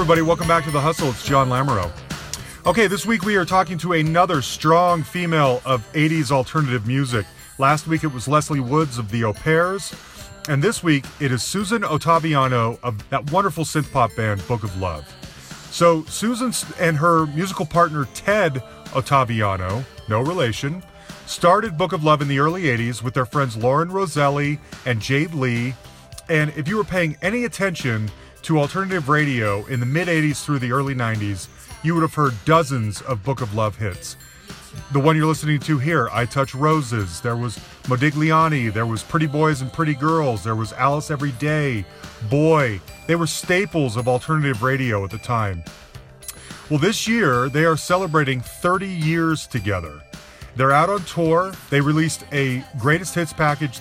Everybody, welcome back to The Hustle. It's John Lamoureux. Okay, this week we are talking to another strong female of 80s alternative music. Last week it was Leslie Woods of the Au Pairs, and this week it is Susan Ottaviano of that wonderful synth pop band Book of Love. So, Susan and her musical partner Ted Ottaviano, no relation, started Book of Love in the early 80s with their friends Lauren Roselli and Jade Lee. And if you were paying any attention to alternative radio in the mid 80s through the early 90s, you would have heard dozens of Book of Love hits. The one you're listening to here, I Touch Roses, there was Modigliani, there was Pretty Boys and Pretty Girls, there was Alice Every Day, Boy. They were staples of alternative radio at the time. Well, this year they are celebrating 30 years together. They're out on tour. They released a greatest hits package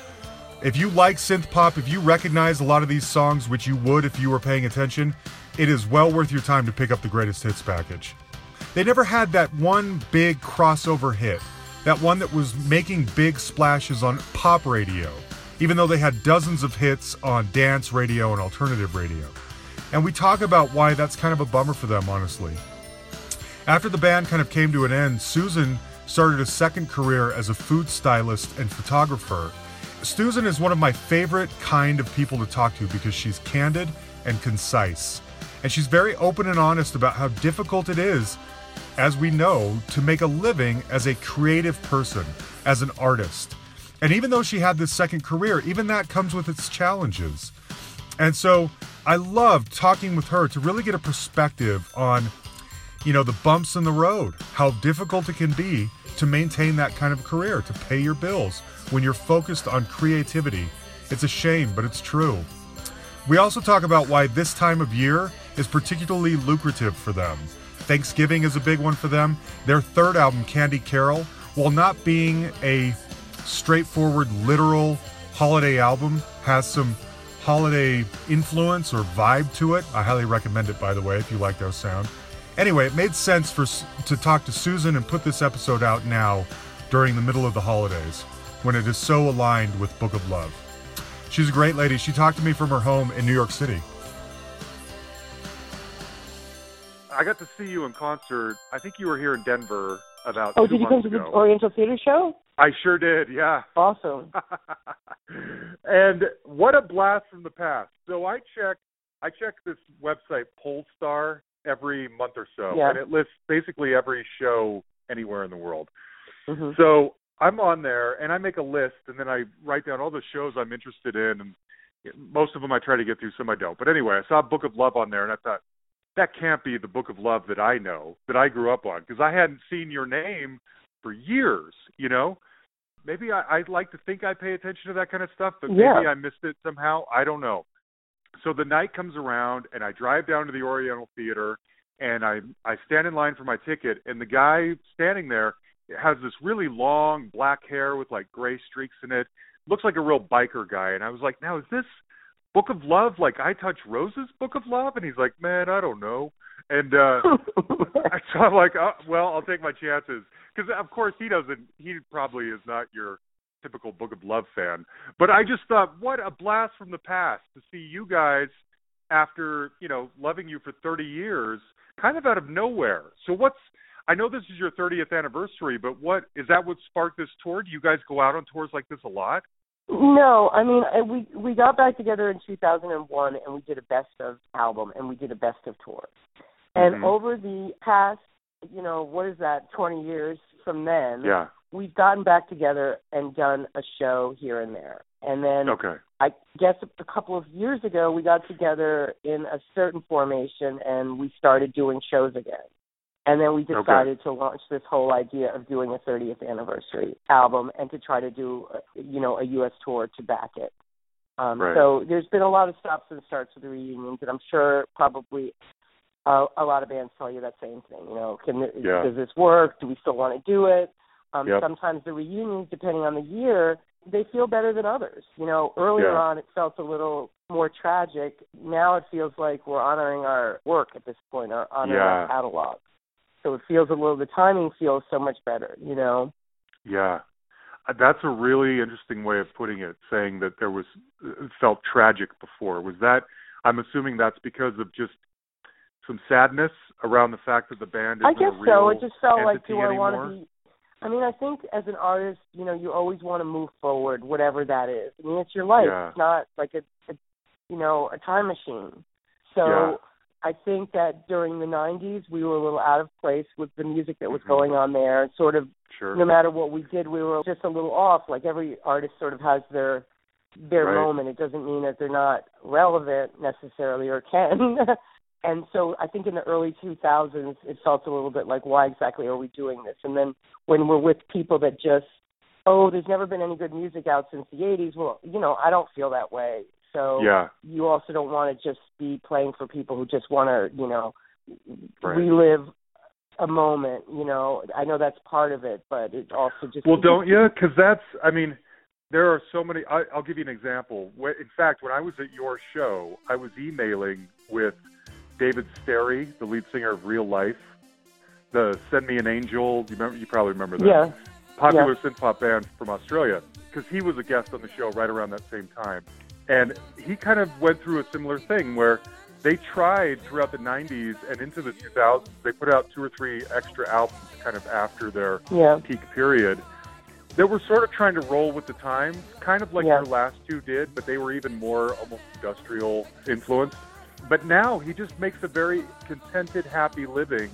if you like synth pop, if you recognize a lot of these songs, which you would if you were paying attention, it is well worth your time to pick up the greatest hits package. They never had that one big crossover hit, that one that was making big splashes on pop radio, even though they had dozens of hits on dance radio and alternative radio. And we talk about why that's kind of a bummer for them, honestly. After the band kind of came to an end, Susan started a second career as a food stylist and photographer Susan is one of my favorite kind of people to talk to because she's candid and concise. And she's very open and honest about how difficult it is, as we know, to make a living as a creative person, as an artist. And even though she had this second career, even that comes with its challenges. And so I love talking with her to really get a perspective on, you know, the bumps in the road, how difficult it can be to maintain that kind of career, to pay your bills when you're focused on creativity. It's a shame, but it's true. We also talk about why this time of year is particularly lucrative for them. Thanksgiving is a big one for them. Their third album, Candy Carol, while not being a straightforward, literal holiday album, has some holiday influence or vibe to it. I highly recommend it, by the way, if you like their sound. Anyway, it made sense for to talk to Susan and put this episode out now during the middle of the holidays when it is so aligned with Book of Love. She's a great lady. She talked to me from her home in New York City. I got to see you in concert. I think you were here in Denver about. Oh, did you come to the Oriental Theater Show? I sure did. Yeah. Awesome. and what a blast from the past. So I check. I check this website Pollstar every month or so, yeah. and it lists basically every show anywhere in the world. Mm-hmm. So I'm on there, and I make a list, and then I write down all the shows I'm interested in, and most of them I try to get through, some I don't. But anyway, I saw Book of Love on there, and I thought that can't be the Book of Love that I know, that I grew up on, because I hadn't seen your name for years. You know, maybe I, I'd like to think I pay attention to that kind of stuff, but yeah. maybe I missed it somehow. I don't know so the night comes around and I drive down to the Oriental Theater and I I stand in line for my ticket and the guy standing there has this really long black hair with like gray streaks in it. Looks like a real biker guy and I was like, "Now is this Book of Love like I Touch Roses Book of Love?" And he's like, "Man, I don't know." And uh so I'm like, oh, "Well, I'll take my chances." Cuz of course he doesn't he probably is not your typical Book of Love fan. But I just thought, what a blast from the past to see you guys after you know loving you for 30 years, kind of out of nowhere. So what's I know this is your 30th anniversary, but what is that? What sparked this tour? Do you guys go out on tours like this a lot? No, I mean we we got back together in 2001 and we did a best of album and we did a best of tour. And mm-hmm. over the past, you know, what is that, 20 years from then? Yeah we've gotten back together and done a show here and there. And then okay. I guess a couple of years ago we got together in a certain formation and we started doing shows again. And then we decided okay. to launch this whole idea of doing a 30th anniversary album and to try to do, you know, a U.S. tour to back it. Um, right. So there's been a lot of stops and starts with the reunions, and I'm sure probably uh, a lot of bands tell you that same thing. You know, can yeah. does this work? Do we still want to do it? Um, yep. Sometimes the reunions, depending on the year, they feel better than others. You know, earlier yeah. on it felt a little more tragic. Now it feels like we're honoring our work at this point, or honoring yeah. our catalog. So it feels a little. The timing feels so much better. You know. Yeah, uh, that's a really interesting way of putting it. Saying that there was it felt tragic before. Was that? I'm assuming that's because of just some sadness around the fact that the band isn't I guess so. It just felt like, do I want to be? I mean, I think as an artist, you know, you always want to move forward, whatever that is. I mean, it's your life. Yeah. It's not like a, a, you know, a time machine. So Yeah. I think that during the '90s, we were a little out of place with the music that was Mhm. going on there. Sort of, Sure. no matter what we did, we were just a little off. Like every artist sort of has their their Right. moment. It doesn't mean that they're not relevant necessarily or can. and so I think in the early 2000s, it felt a little bit like, why exactly are we doing this? And then when we're with people that just, oh, there's never been any good music out since the 80s. Well, you know, I don't feel that way. So yeah. you also don't want to just be playing for people who just want to, you know, Right. relive a moment. You know, I know that's part of it, but it also just Well, don't you? Because that's, I mean, there are so many. I, I'll give you an example. In fact, when I was at your show, I was emailing with David Sterry, the lead singer of Real Life, the "Send Me an Angel." You remember? You probably remember that. Yeah. Popular synth pop band from Australia, because he was a guest on the show right around that same time, and he kind of went through a similar thing where they tried throughout the 90s and into the 2000s. They put out two or three extra albums, kind of after their Yeah. peak period that were sort of trying to roll with the times, kind of like Yeah. your last two did, but they were even more almost industrial influenced. But now he just makes a very contented, happy living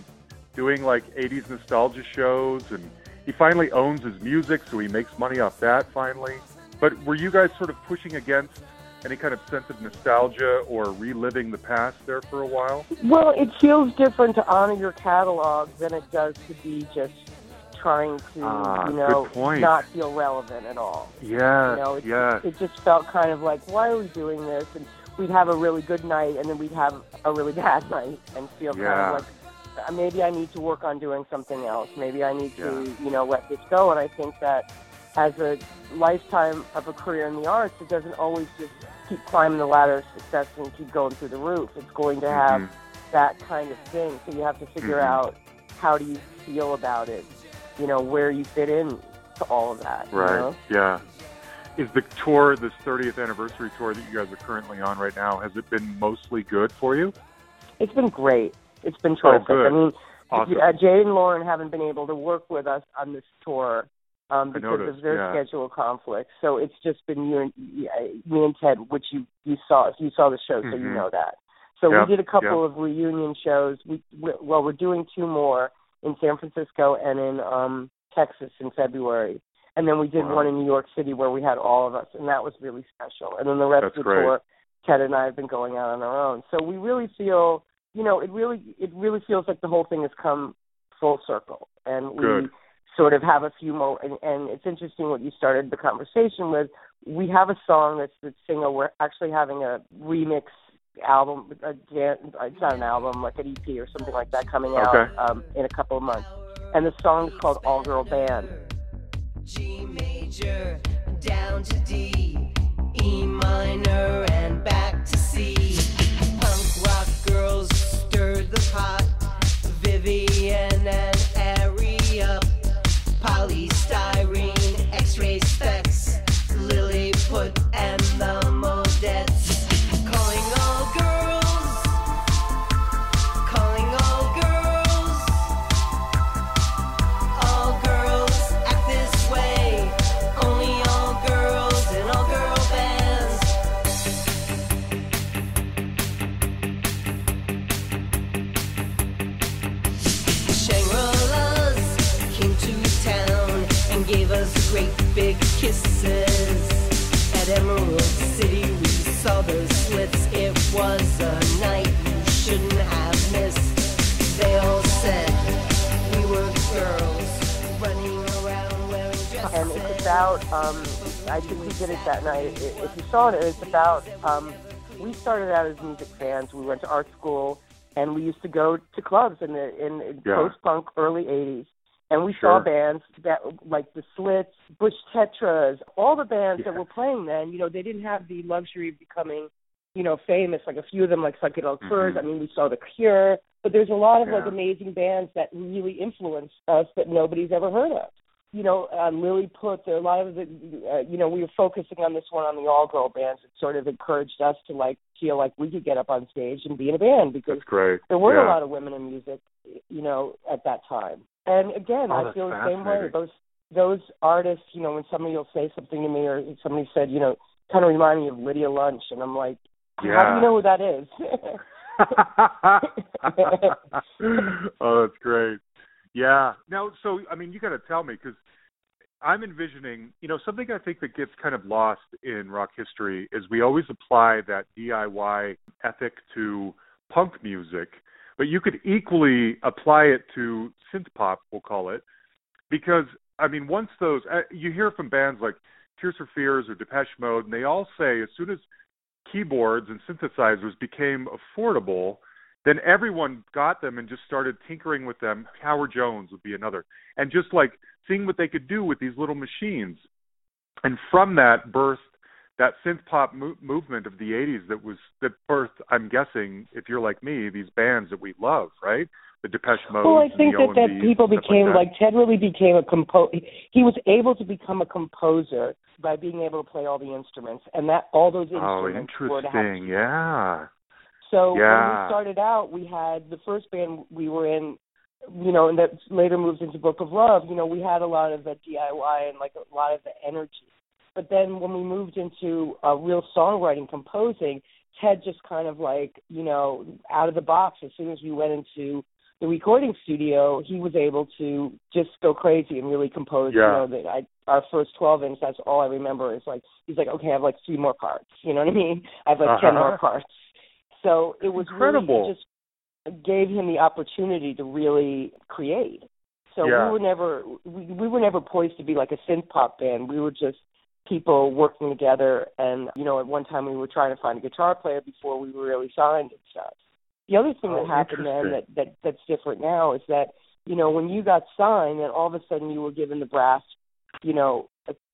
doing like 80s nostalgia shows and he finally owns his music, so he makes money off that finally. But were you guys sort of pushing against any kind of sense of nostalgia or reliving the past there for a while? Well, it feels different to honor your catalog than it does to be just trying to, Ah, you know, not feel relevant at all. Yeah, You know, it, yeah. it just felt kind of like, why are we doing this? And we'd have a really good night, and then we'd have a really bad night, and feel Yeah. kind of like uh, maybe I need to work on doing something else. Maybe I need to, Yeah. you know, let this go. And I think that as a lifetime of a career in the arts, it doesn't always just keep climbing the ladder of success and keep going through the roof. It's going to have Mhm. that kind of thing. So you have to figure Mhm. out how do you feel about it. You know, where you fit in to all of that. you Right. know? Yeah. Is the tour, this 30th anniversary tour that you guys are currently on right now, has it been mostly good for you? It's been great. It's been terrific. Oh, good. I mean, Awesome. uh, Jade and Lauren haven't been able to work with us on this tour um, because noticed, of their yeah. schedule conflicts. So it's just been you and me and Ted, which you you saw you saw the show, so you Mhm. know that. So Yep, we did a couple yep. of reunion shows. We, we well, we're doing two more in San Francisco and in um Texas in February. And then we did Wow. one in New York City where we had all of us, and that was really special. And then the rest That's of the great. tour, Ted and I have been going out on our own. So we really feel, you know, it really it really feels like the whole thing has come full circle, and we Good. Sort of have a few more. And, and it's interesting what you started the conversation with. We have a song that's that's single. We're actually having a remix album. A, dan- it's not an album, like an EP or something like that, coming out Okay. um, in a couple of months. And the song is called All Girl Band. G major down to D, E minor and back to C. Punk rock girls stirred the pot. Vivian and Aria, polystyrene, X-Ray Spex, lily and big kisses. At Emerald City, we saw the slits. It was a night you shouldn't have missed. They all said we were girls running around wearing dresses. and it's about um I think we did it that night. If you saw it, it's about um we started out as music fans. We went to art school and we used to go to clubs in the in, in Yeah. post punk early eighties. And we Sure. saw bands that like the Slits, Bush Tetras, all the bands that were playing then, you know, they didn't have the luxury of becoming, you know, famous. Like a few of them like Psychedelic Furs. Mhm. I mean we saw the Cure. But there's a lot of like amazing bands that really influenced us that nobody's ever heard of you know, uh, Lily put a lot of the, uh, you know, we were focusing on this one on the all girl bands. It sort of encouraged us to like feel like we could get up on stage and be in a band because That's great. there weren't yeah. a lot of women in music, you know, at that time. And again, Oh, I feel the same way. Those those artists, you know, when somebody will say something to me or somebody said, you know, kind of remind me of Lydia Lunch, and I'm like, how do Yeah. you know who that is? oh, that's great. Yeah. Now, so I mean, you got to tell me because I'm envisioning, you know, something I think that gets kind of lost in rock history is we always apply that DIY ethic to punk music, but you could equally apply it to synth pop, we'll call it, because I mean, once those uh, you hear from bands like Tears for Fears or Depeche Mode, and they all say as soon as keyboards and synthesizers became affordable, then everyone got them and just started tinkering with them. Howard Jones would be another, and just like seeing what they could do with these little machines. And from that birthed that synth pop mo- movement of the 80s that was that birthed, I'm guessing, if you're like me, these bands that we love, right? The Depeche Mode. well, I think that that people became like, like Ted really became a compo. He was able to become a composer by being able to play all the instruments, and that all those that. oh, instruments have interesting. Yeah. So when Yeah. we started out, we had the first band we were in, you know, and that later moved into Book of Love. You know, we had a lot of the DIY and like a lot of the energy. But then when we moved into uh, real songwriting, composing, Ted just kind of like, you know, out of the box. As soon as we went into the recording studio, he was able to just go crazy and really compose. Yeah. You know, that I our first twelve inch. That's all I remember is like he's like, okay, I have like three more parts. You know what I mean? I have like ten Uh-huh. more parts. So it was Incredible. really it just gave him the opportunity to really create. So Yeah. we were never we, we were never poised to be like a synth pop band. We were just people working together and you know at one time we were trying to find a guitar player before we were really signed and stuff. The other thing Oh, that happened then that, that that's different now is that you know when you got signed then all of a sudden you were given the brass you know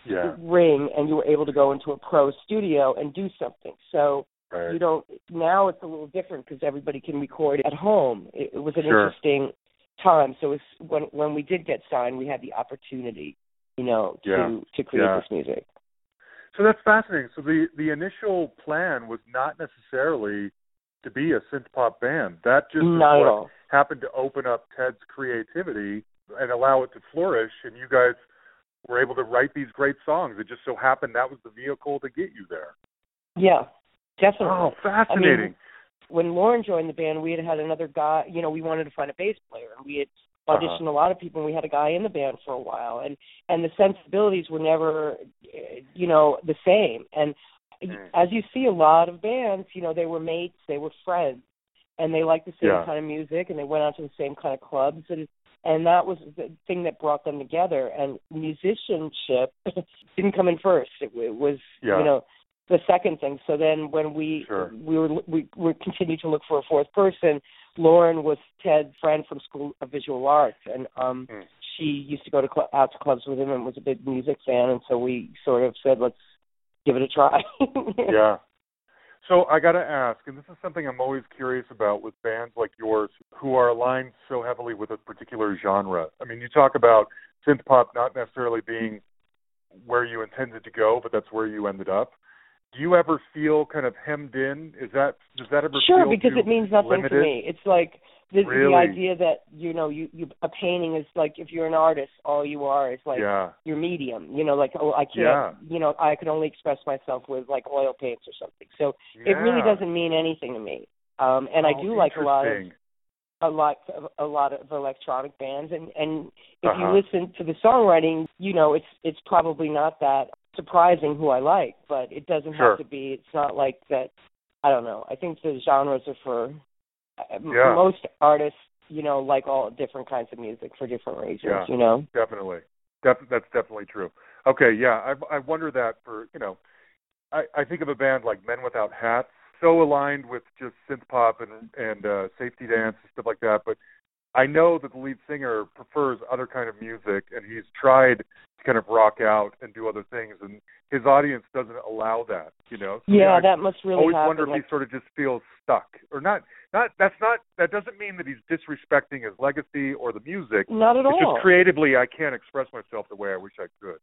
Yeah. ring and you were able to go into a pro studio and do something. So Right. you don't now it's a little different because everybody can record at home it, it was an Sure. interesting time so it's when when we did get signed we had the opportunity you know to to create Yeah. this music So that's fascinating. So the the initial plan was not necessarily to be a synth pop band. That just is not at all happened to open up Ted's creativity and allow it to flourish. And you guys were able to write these great songs. It just so happened that was the vehicle to get you there. yeah definitely Oh, fascinating. when Lauren joined the band, we had had another guy. You know, we wanted to find a bass player, and we had Uh-huh. auditioned a lot of people, and we had a guy in the band for a while, and and the sensibilities were never, eh, you know, the same. And Mm. as you see, a lot of bands, you know, they were mates, they were friends, and they liked the same Yeah. kind of music, and they went out to the same kind of clubs, and and that was the thing that brought them together. And musicianship didn't come in first; it, it was, Yeah. you know, the second thing. So then when we Sure. we were we we continued to look for a fourth person, Lauren was Ted's friend from School of Visual Arts, and um Hmm. she used to go to cl- out to clubs with him and was a big music fan, and so we sort of said let's give it a try. yeah. So I got to ask, and this is something I'm always curious about with bands like yours who are aligned so heavily with a particular genre. I mean, you talk about synth pop not necessarily being where you intended to go, but that's where you ended up. Do you ever feel kind of hemmed in? Is that does that ever Sure, because it means nothing limited? to me. It's like the, Really? the idea that you know you you a painting is like if you're an artist, all you are is like yeah, your medium. You know, like oh I can't. Yeah. You know, I can only express myself with like oil paints or something. So it really doesn't mean anything to me. Um, and I Oh, do like a lot of a lot of a lot of electronic bands and and if Uh-huh. you listen to the songwriting you know it's it's probably not that surprising who I like but it doesn't Sure. have to be it's not like that I don't know I think the genres are for uh, Yeah. most artists you know like all different kinds of music for different reasons Yeah. you know Definitely. Def- that's definitely true. Okay, yeah, I I wonder that for you know, I I think of a band like Men Without Hats, so aligned with just synth pop and and uh, safety dance and stuff like that. But I know that the lead singer prefers other kind of music, and he's tried to kind of rock out and do other things, and his audience doesn't allow that. You know. So, yeah, I that must really I always happen. wonder if like, he sort of just feels stuck or not. Not that's not that doesn't mean that he's disrespecting his legacy or the music. not at It's all. just creatively, I can't express myself the way I wish I could.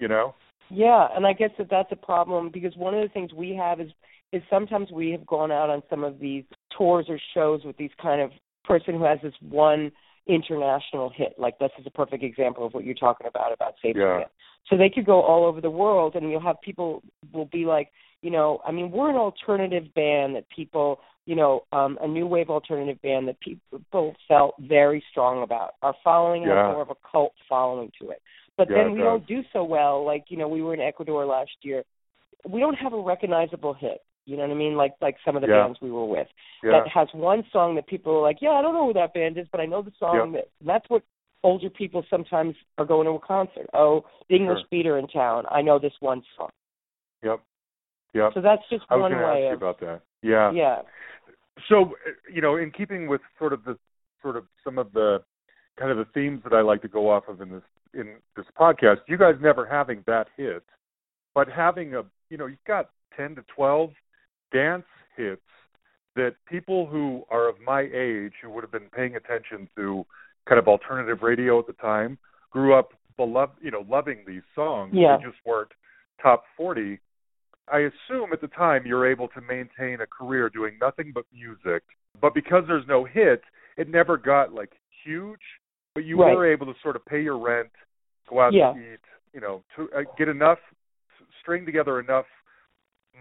You know. Yeah, and I guess that that's a problem because one of the things we have is is sometimes we have gone out on some of these tours or shows with these kind of person who has this one international hit. Like this is a perfect example of what you're talking about about Safe Yeah. It. So they could go all over the world, and you'll have people will be like, you know, I mean, we're an alternative band that people, you know, um, a new wave alternative band that people felt very strong about. Our following Yeah. has more of a cult following to it. But Yeah, then we does. don't do so well. Like, you know, we were in Ecuador last year. We don't have a recognizable hit. You know what I mean? Like like some of the Yeah. bands we were with Yeah. that has one song that people are like, yeah, I don't know who that band is, but I know the song. Yep. That, that's what older people sometimes are going to a concert. Oh, the English Sure. Beat are in town. I know this one song. Yep. Yep. So that's just I was one to ask way you about that. Yeah. yeah. So, you know, in keeping with sort of the sort of some of the kind of the themes that I like to go off of in this in this podcast, you guys never having that hit, but having a you know, you've got ten to twelve dance hits that people who are of my age who would have been paying attention to kind of alternative radio at the time grew up beloved you know, loving these songs. Yeah. They just weren't top forty. I assume at the time you're able to maintain a career doing nothing but music, but because there's no hit, it never got like huge. But you Right. were able to sort of pay your rent, go out Yeah. to eat, you know, to uh, get enough, string together enough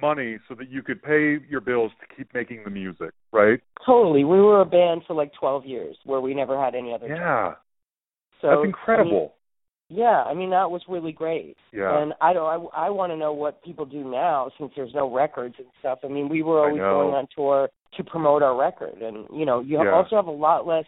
money so that you could pay your bills to keep making the music, right? Totally. We were a band for like 12 years where we never had any other job. Yeah, So that's I mean, incredible. yeah, I mean that was really great. yeah, And I don't. I, I want to know what people do now since there's no records and stuff. I mean, we were always going on tour to promote our record, and you know, you Yeah. also have a lot less.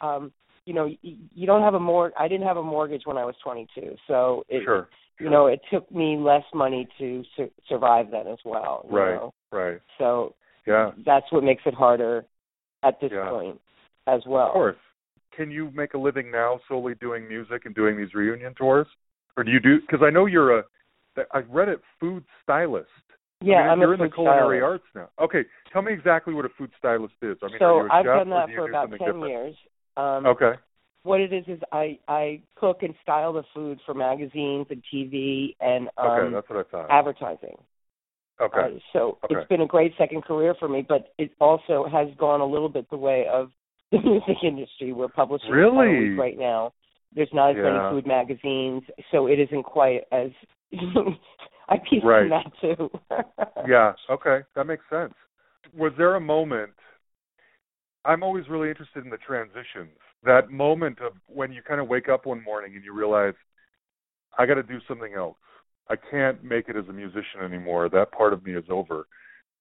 um You know, you, you don't have a mor. I didn't have a mortgage when I was 22, so it, sure, you know, it took me less money to su- survive then as well. you Right. know? right, So yeah, that's what makes it harder at this Yeah. point as well. of course. Can you make a living now solely doing music and doing these reunion tours, or do you do? Because I know you're a. I read it, food stylist. Yeah, I mean, I'm you're a in the culinary stylist. arts now. Okay, tell me exactly what a food stylist is. I mean, so are you a I've done that for about 10 different? years. Um, Okay. what it is is I I cook and style the food for magazines and TV and um Okay, that's what I thought. advertising. Okay. Uh, so Okay. it's been a great second career for me, but it also has gone a little bit the way of the music industry. We're publishing Really? Right now. There's not as Yeah. many food magazines, so it isn't quite as I piece Right. from that too. yeah. Okay, that makes sense. Was there a moment? I'm always really interested in the transitions. That moment of when you kind of wake up one morning and you realize, I got to do something else. I can't make it as a musician anymore. That part of me is over.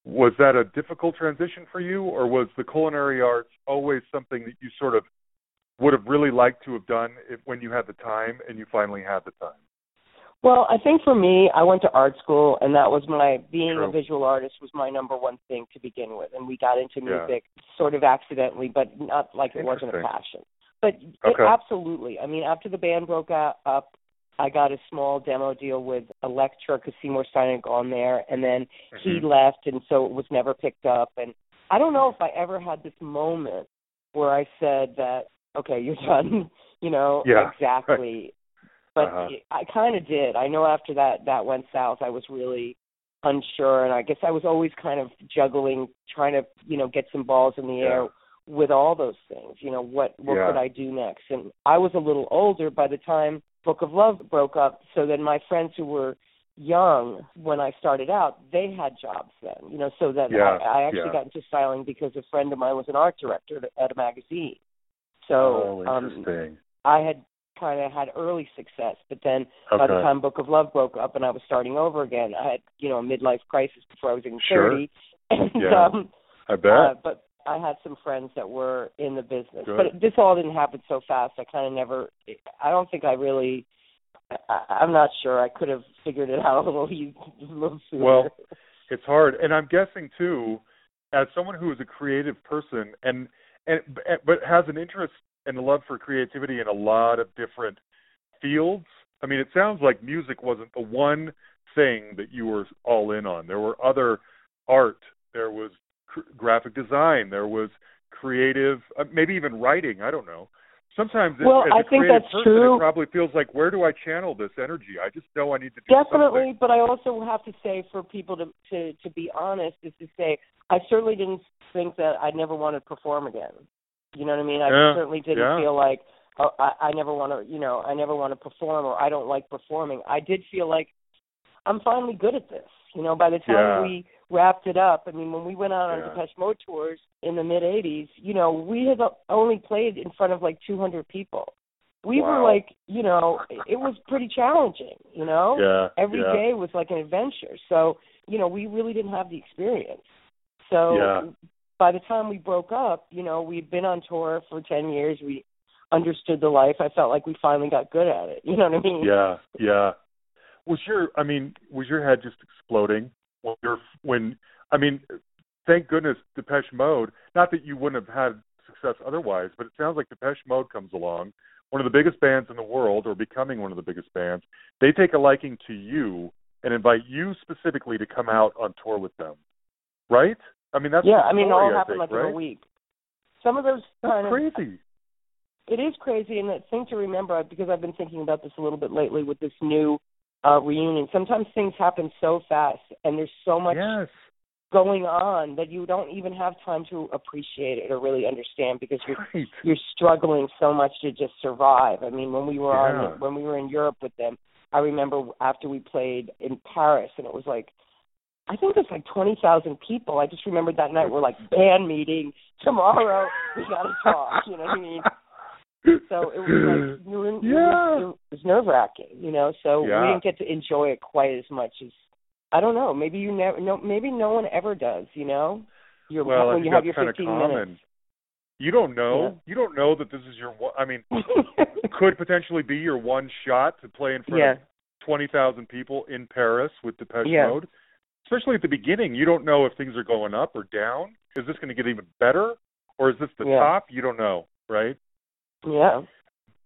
Was that a difficult transition for you, or was the culinary arts always something that you sort of would have really liked to have done if, when you had the time and you finally had the time? Well, I think for me, I went to art school, and that was my being True. a visual artist was my number one thing to begin with. And we got into Yeah. music sort of accidentally, but not like it wasn't a passion. But it, absolutely, I mean, after the band broke out, up, I got a small demo deal with Elektra because Seymour Stein had gone there, and then he Mhm. left, and so it was never picked up. And I don't know if I ever had this moment where I said that, okay, you're done, you know, Yeah, exactly. But Uh-huh. it- I kind of did. I know after that that went south, I was really unsure, and I guess I was always kind of juggling, trying to, you know, get some balls in the Yeah. air with all those things. You know, what what Yeah. could I do next? And I was a little older by the time Book of Love broke up, so then my friends who were young when I started out, they had jobs then. You know, so that Yeah, I, I actually yeah. got into styling because a friend of mine was an art director at- a magazine. So oh, um, interesting. I had kind of had early success, but then okay. by the time Book of Love broke up and I was starting over again, I had you know a midlife crisis before I was even Sure. thirty, and Yeah. um, I bet. uh, but I had some friends that were in the business. Good. But this all didn't happen so fast. I kind of never. I don't think I really. I, I'm not sure. I could have figured it out a little, a little sooner. Well, it's hard, and I'm guessing too, as someone who is a creative person and and but has an interest and a love for creativity in a lot of different fields. I mean, it sounds like music wasn't the one thing that you were all in on. There were other art, there was cr- graphic design, there was creative, uh, maybe even writing. I don't know. Sometimes, well, as I a think that's person, true. it probably feels like, where do I channel this energy? I just know I need to do Definitely, something. but I also have to say, for people to to to be honest, is to say I certainly didn't think that I'd never want to perform again. You know what I mean? I Yeah, certainly didn't yeah. feel like oh, I, I never want to, you know, I never want to perform or I don't like performing. I did feel like I'm finally good at this. You know, by the time Yeah. we wrapped it up, I mean, when we went out on Yeah. Depeche Mode tours in the mid '80s, you know, we had only played in front of like 200 people. We were like, you know, it was pretty challenging. You know, Yeah, every yeah. day was like an adventure. So, you know, we really didn't have the experience. So Yeah. By the time we broke up, you know, we'd been on tour for 10 years. We understood the life. I felt like we finally got good at it. You know what I mean? Yeah, yeah. Was your I mean, was your head just exploding when you're when I mean, thank goodness Depeche Mode, not that you wouldn't have had success otherwise, but it sounds like Depeche Mode comes along, one of the biggest bands in the world or becoming one of the biggest bands. They take a liking to you and invite you specifically to come out on tour with them. Right? I mean, that's yeah, the I mean, it all I happened think, like right? in a week. Some of those That's kind of crazy. it is crazy and the thing to remember because I've been thinking about this a little bit lately with this new uh reunion. Sometimes things happen so fast and there's so much Yes. going on that you don't even have time to appreciate it or really understand because you're Right. you're struggling so much to just survive. I mean, when we were Yeah. on when we were in Europe with them, I remember after we played in Paris and it was like I think was like twenty thousand people. I just remembered that night we're like band meeting tomorrow. we gotta talk. You know what I mean? So it was like you were, Yeah. it was, nerve wracking, you know. So Yeah. we didn't get to enjoy it quite as much as I don't know. Maybe you never. No, maybe no one ever does. You know, You're, well, when you have your fifteen common. minutes. You don't know. Yeah. You don't know that this is your. one I mean, could potentially be your one shot to play in front yeah, of twenty thousand people in Paris with Depeche Yeah. Mode. Especially at the beginning, you don't know if things are going up or down. Is this going to get even better, or is this the Yeah. top? You don't know, right? yeah.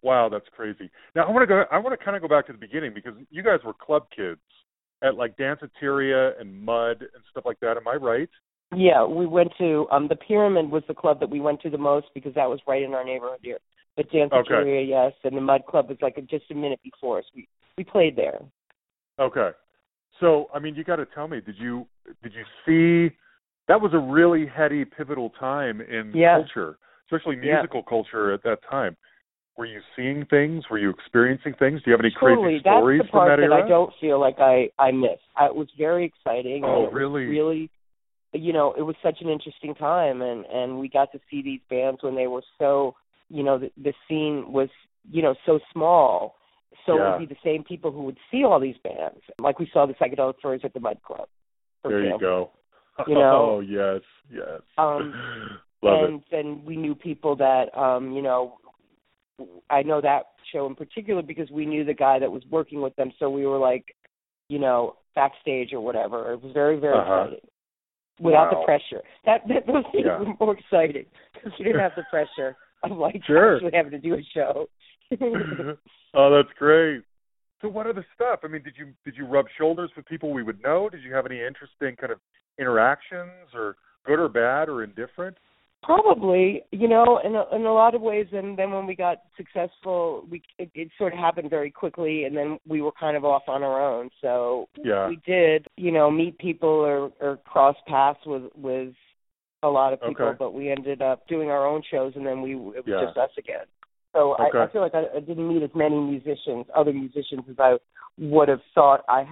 Wow, that's crazy. Now I want to go. I want to kind of go back to the beginning because you guys were club kids at like Danceteria and Mud and stuff like that. Am I right? Yeah, we went to um the Pyramid was the club that we went to the most because that was right in our neighborhood here. But Danceteria, yes, and the Mud Club was like just a minute before us. We we played there. Okay. So, I mean, you got to tell me, did you did you see that was a really heady pivotal time in Yeah. culture, especially Yeah. musical culture at that time. Were you seeing things? Were you experiencing things? Do you have any Totally, crazy stories that's the part from that that era? I don't feel like I I missed. I, it was very exciting. Oh, and it was really? Really, you know, it was such an interesting time, and and we got to see these bands when they were so, you know, the, the scene was, you know, so small. So it would be the same people who would see all these bands, like we saw the Psychedelic Furs at the Mud Club. There you go. You know? Oh, yes, yes. Um, Love and then we knew people that um you know i know that show in particular because we knew the guy that was working with them so we were like you know backstage or whatever it was very very Uh-huh. exciting without Wow. the pressure that, that those things Yeah. were more exciting because we didn't have the pressure of like Sure. actually having to do a show it. oh, that's great. So, what other stuff? I mean, did you did you rub shoulders with people we would know? Did you have any interesting kind of interactions, or good or bad or indifferent? Probably, you know, in a, in a lot of ways. And then when we got successful, we it, it sort of happened very quickly, and then we were kind of off on our own. So Yeah. we did, you know, meet people or or cross paths with with a lot of people, Okay. but we ended up doing our own shows, and then we it was Yeah. just us again. So I, I feel like I, I didn't meet as many musicians, other musicians, as I would have thought I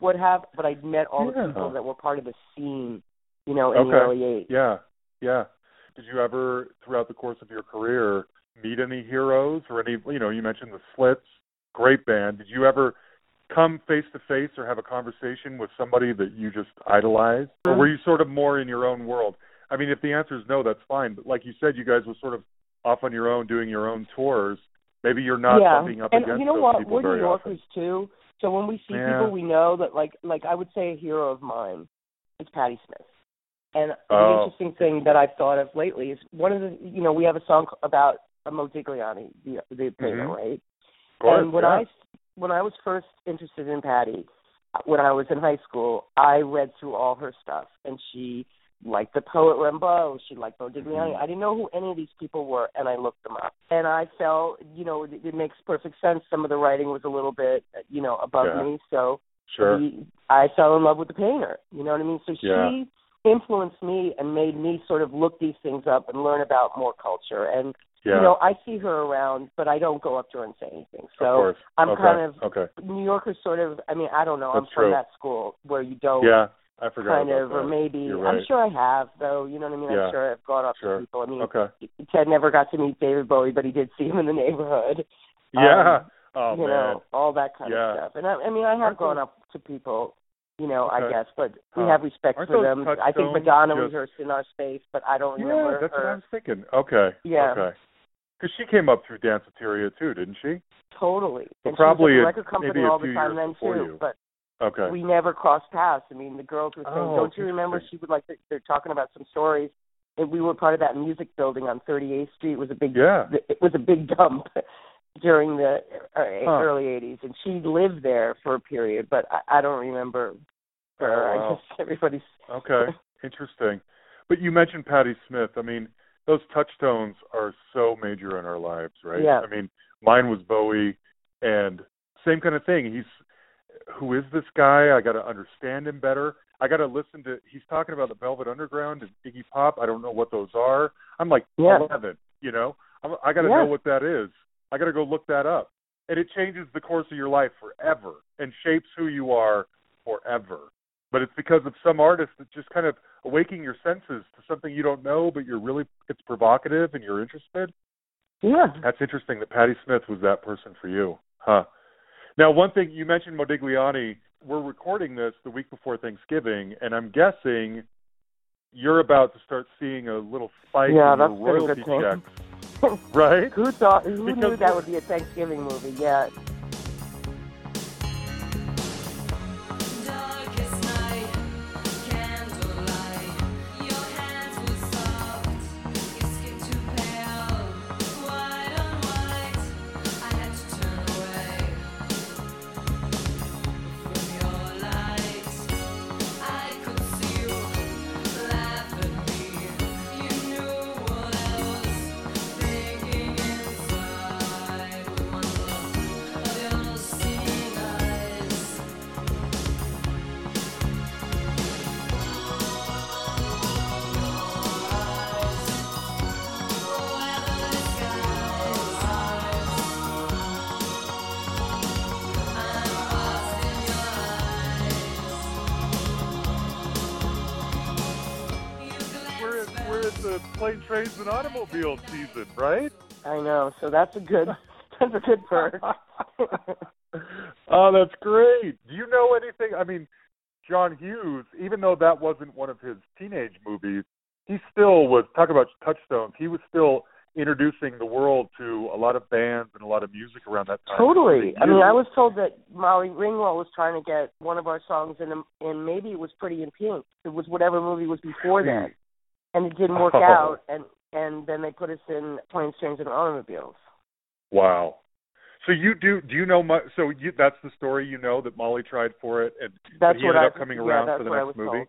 would have, but I met all Yeah. the people that were part of the scene, you know, in the early '80s. Yeah, yeah. Did you ever, throughout the course of your career, meet any heroes or any? You know, you mentioned the Slits, great band. Did you ever come face to face or have a conversation with somebody that you just idolized, or mm. were you sort of more in your own world? I mean, if the answer is no, that's fine. But like you said, you guys were sort of off on your own, doing your own tours. Maybe you're not yeah. bumping up and against you know those what? people We're very New Yorkers often. too. So when we see Yeah. people we know that like like I would say a hero of mine is Patti Smith. And the Oh. interesting thing that I've thought of lately is one of the you know, we have a song about Modigliani, the the painter, Mhm. right? Course, and when yeah. I when I was first interested in Patti, when I was in high school, I read through all her stuff, and she liked the poet Rimbaud. She liked Modigliani. Mhm. I didn't know who any of these people were, and I looked them up. And I felt, you know, it, it makes perfect sense. Some of the writing was a little bit, you know, above Yeah. me, so Sure. we, I fell in love with the painter. You know what I mean? So Yeah. she influenced me and made me sort of look these things up and learn about more culture. And yeah. you know, I see her around, but I don't go up to her and say anything. So. I'm okay. kind of okay. New Yorkers sort of I mean, I don't know, I'm That's from true. that school where you don't Yeah. I forgot kind of or maybe You're I'm sure I have though, you know what I mean? Yeah. I'm sure I've gone up Sure. to people. I mean Okay. Ted never got to meet David Bowie, but he did see him in the neighborhood. Yeah. Um, oh you man. know, all that kind Yeah. of stuff. And I, I mean, I have Aren't gone up to people, you know, I guess, but we Huh. have respect for them. I think Madonna just- rehearsed in our space, but I don't yeah, remember that's what I was thinking. Okay. Yeah. Okay. Because she came up through Danceteria too, didn't she? totally. And probably she was a- at the record company all the time then too. you. But Okay. we never crossed paths. I mean, the girls were saying, Oh, "Don't you remember?" She would like they're talking about some stories. And we were part of that music building on 38th Street. It was a big Yeah. it was a big dump during the uh, Huh. early 80s, and she lived there for a period, but I, I don't remember her. Oh, wow. I guess everybody's Okay. Interesting. But you mentioned Patti Smith. I mean, those touchstones are so major in our lives, right? Yeah. I mean, mine was Bowie and same kind of thing. He's who is this guy? I got to understand him better. I got to listen to he's talking about the Velvet Underground and Iggy Pop. I don't know what those are. I'm like Yeah. 11, you know. I'm, I got to Yeah. know what that is. I got to go look that up. And it changes the course of your life forever and shapes who you are forever. But it's because of some artist that just kind of awakening your senses to something you don't know, but you're really it's provocative and you're interested. yeah. That's interesting that Patti Smith was that person for you, huh? Now, one thing you mentioned Modigliani. We're recording this the week before Thanksgiving, and I'm guessing you're about to start seeing a little spike Yeah, in that's your royalty checks, right? Who thought? Who Because- knew that would be a Thanksgiving movie? Yeah. And automobile season, right? I know. So that's a good. That's a good perk. oh, that's great. Do you know anything? I mean, John Hughes, even though that wasn't one of his teenage movies, he still was talk about touchstones. He was still introducing the world to a lot of bands and a lot of music around that time. Totally. I mean, I was told that Molly Ringwald was trying to get one of our songs in, and maybe it was Pretty in Pink. It was whatever movie was before that, and it didn't work Oh. out. And and then they put us in Planes, Trains, and Automobiles. Wow. So you do do you know mu so you that's the story you know that Molly tried for it and That's he what ended I up coming yeah, around for the next movie. told.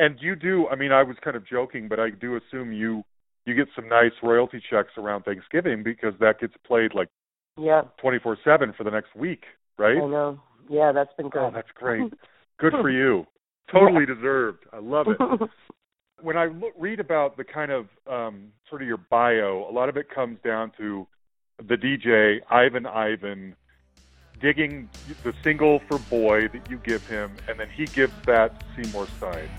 And you do I mean I was kind of joking but I do assume you you get some nice royalty checks around Thanksgiving because that gets played like Yeah, 24/7 for the next week, right? I know. Yeah, that's been oh, good. Oh, that's great. Good for you. Totally deserved. I love it. when I look, read about the kind of um, sort of your bio, a lot of it comes down to the DJ Ivan Ivan digging the single for "Boy" that you give him, and then he gives that Seymour Side.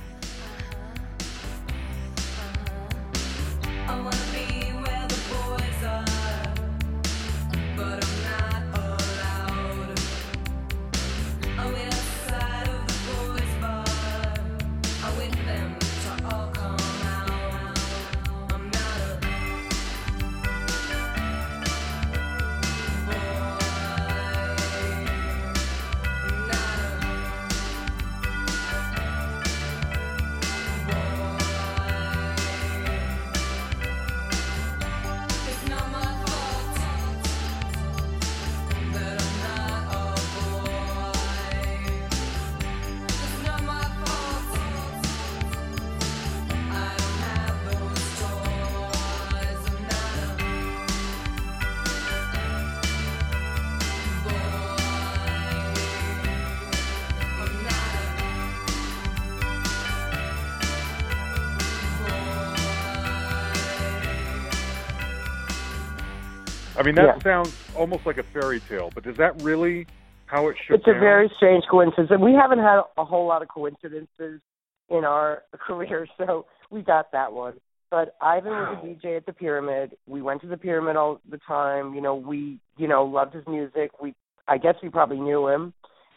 Mean, that Yeah. sounds almost like a fairy tale, but is that really how it should? It's a very strange coincidence, and we haven't had a whole lot of coincidences in our career, so we got that one. But Ivan was a DJ at the Pyramid. We went to the Pyramid all the time. You know, we you know loved his music. We I guess we probably knew him.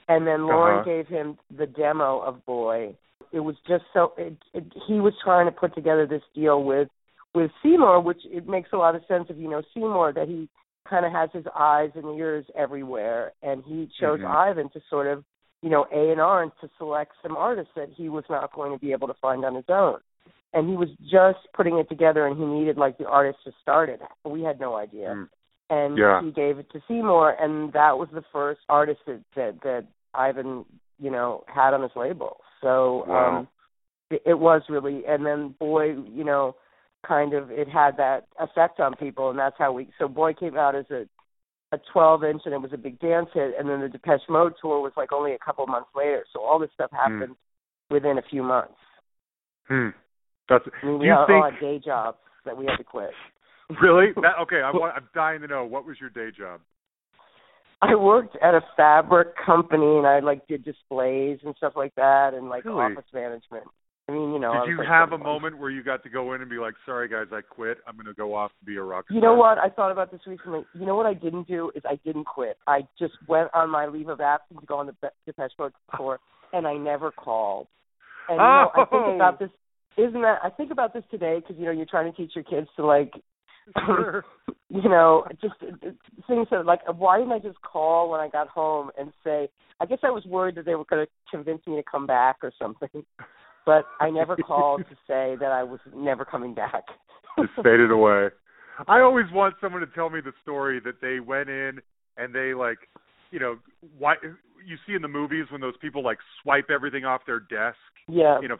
And then Lauren Uh-huh. gave him the demo of Boy. It was just so it, it, he was trying to put together this deal with with Seymour, which it makes a lot of sense if you know Seymour that he kind of has his eyes and ears everywhere, and he chose Mhm. Ivan to sort of you know A and R and to select some artists that he was not going to be able to find on his own. And he was just putting it together, and he needed like the artist to start it. We had no idea Mm. and Yeah. he gave it to Seymour, and that was the first artist that that, that Ivan, you know, had on his label. So Wow. um it, it was really, and then Boy, you know, kind of it had that effect on people, and that's how we. So Boy came out as a a 12 inch, and it was a big dance hit, and then the Depeche Mode tour was like only a couple months later. So all this stuff happened within a few months. Hmm. That's. I mean, we you all think had day jobs that we had to quit. really? That, okay, I want, I'm dying to know what was your day job. I worked at a fabric company and I like did displays and stuff like that and like Really? office management. I mean, you know. Did you like, have a 21. moment where you got to go in and be like, "Sorry guys, I quit. I'm going to go off to be a rock star." You know what? I thought about this recently. You know what I didn't do is I didn't quit. I just went on my leave of absence to go on the Depeche Mode tour, and I never called. And you know, I Oh! think about this. Isn't that? I think about this today because you know you're trying to teach your kids to like Sure. you know, just uh, things that like, why didn't I just call when I got home and say? I guess I was worried that they were going to convince me to come back or something, but I never called to say that I was never coming back. Just faded away. I always want someone to tell me the story that they went in and they like, you know, why you see in the movies when those people like swipe everything off their desk yeah, in a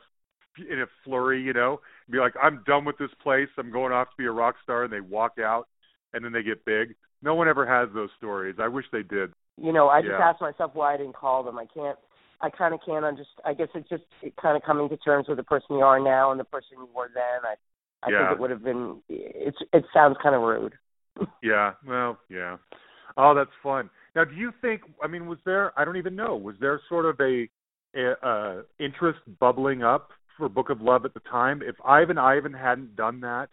in a flurry, you know, be like, I'm done with this place. I'm going off to be a rock star, and they walk out, and then they get big. No one ever has those stories. I wish they did. you know, I just Yeah. asked myself why I didn't call them. I can't. I kind of can't understand. I guess it's just it kind of coming to terms with the person you are now and the person you were then. I I Yeah. think it would have been. It's it sounds kind of rude. Yeah. Well, yeah. Oh, that's fun. Now, do you think? I mean, was there? I don't even know. Was there sort of a, a uh, interest bubbling up for Book of Love at the time? If Ivan Ivan hadn't done that,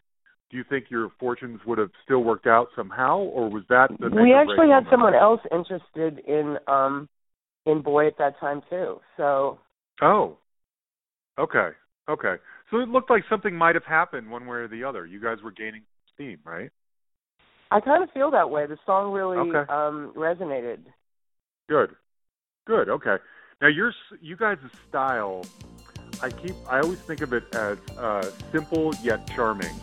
do you think your fortunes would have still worked out somehow, or was that the? we actually had someone else interested in um in boy at that time too so Oh. Okay. Okay. So it looked like something might have happened one way or the other. You guys were gaining steam, right? i kind of feel that way the song really Okay. um resonated Good. Good. Okay. Now your you guys' style, I keep I always think of it as uh, simple yet charming.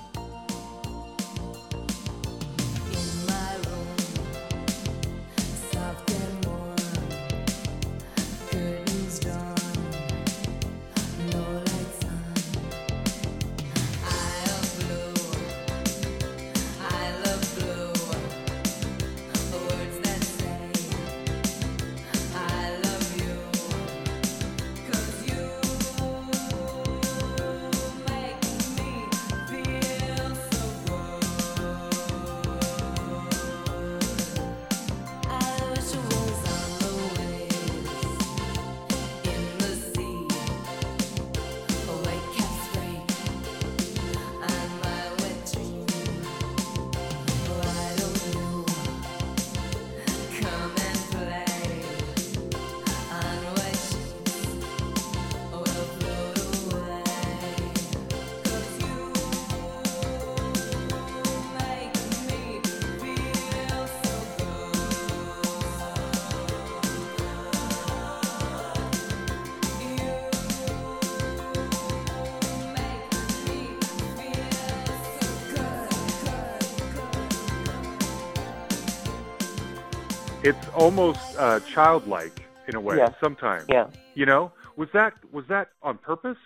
It's almost uh, childlike in a way Yes. sometimes. yeah You know, was that was that on purpose,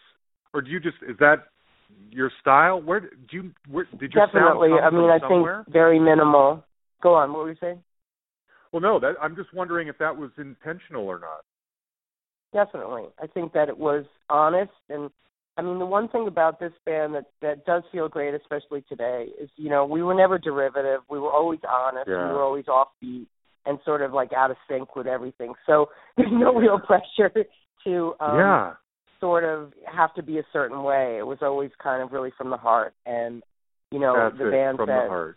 or do you just is that your style? Where do you where did your definitely sound i mean i somewhere? think very minimal go on what were you saying Well, no, that I'm just wondering if that was intentional or not. definitely i think that it was honest and I mean, the one thing about this band that that does feel great, especially today, is you know we were never derivative. We were always honest. Yeah. We were always offbeat and sort of like out of sync with everything. So there's no real pressure to um, yeah. sort of have to be a certain way. It was always kind of really from the heart, and you know That's the it, from that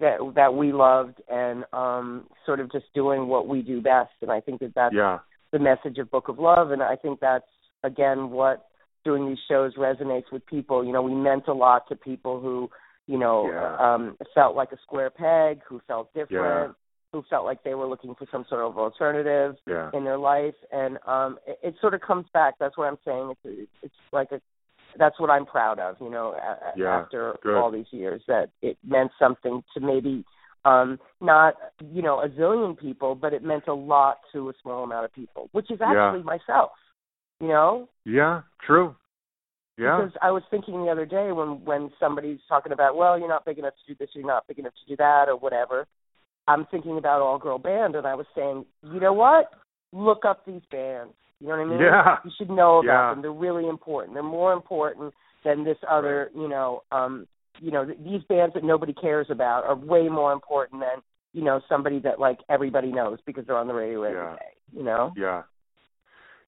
that that we loved, and um sort of just doing what we do best. And I think that that's Yeah. the message of Book of Love, and I think that's again what doing these shows resonates with people. You know, we meant a lot to people who, you know, Yeah. um felt like a square peg, who felt different. Who felt like they were looking for some sort of alternative Yeah. in their life, and um it, it sort of comes back. That's what I'm saying. It's it's like a that's what I'm proud of. You know, a- Yeah, after good. all these years, that it meant something to maybe um not you know a zillion people but it meant a lot to a small amount of people which is Yeah. actually myself you know Yeah. True. Yeah. because i was thinking the other day when when somebody's talking about well you're not big enough to do this you're not big enough to do that or whatever i'm thinking about all girl band and i was saying you know what look up these bands you know what i mean Yeah. you should know about Yeah. them they're really important they're more important than this other you know um you know th- these bands that nobody cares about are way more important than you know somebody that like everybody knows because they're on the radio every Yeah. day you know Yeah.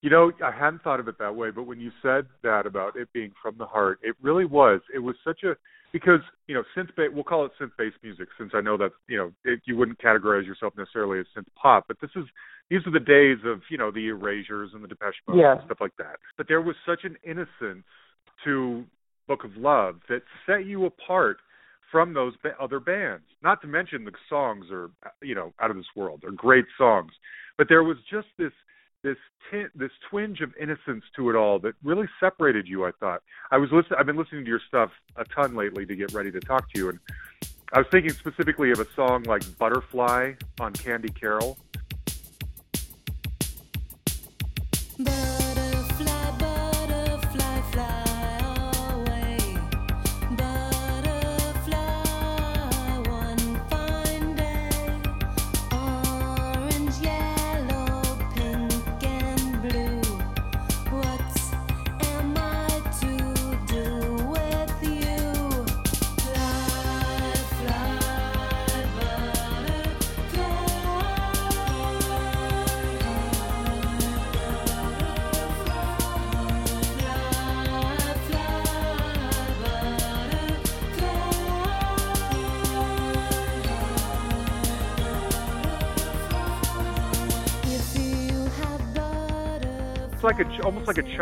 You know, I hadn't thought of it that way, but when you said that about it being from the heart, it really was. It was such a because you know synth ba- we'll call it synth based music since I know that you know it, you wouldn't categorize yourself necessarily as synth pop, but this is these are the days of you know the Erasures and the Depeche Mode Yeah. and stuff like that. But there was such an innocence to Book of Love that set you apart from those ba- other bands. Not to mention the songs are you know out of this world. They're great songs, but there was just this this tin this twinge of innocence to it all that really separated you. I thought I was listening. I've been listening to your stuff a ton lately to get ready to talk to you, and I was thinking specifically of a song like "Butterfly" on Candy Carol.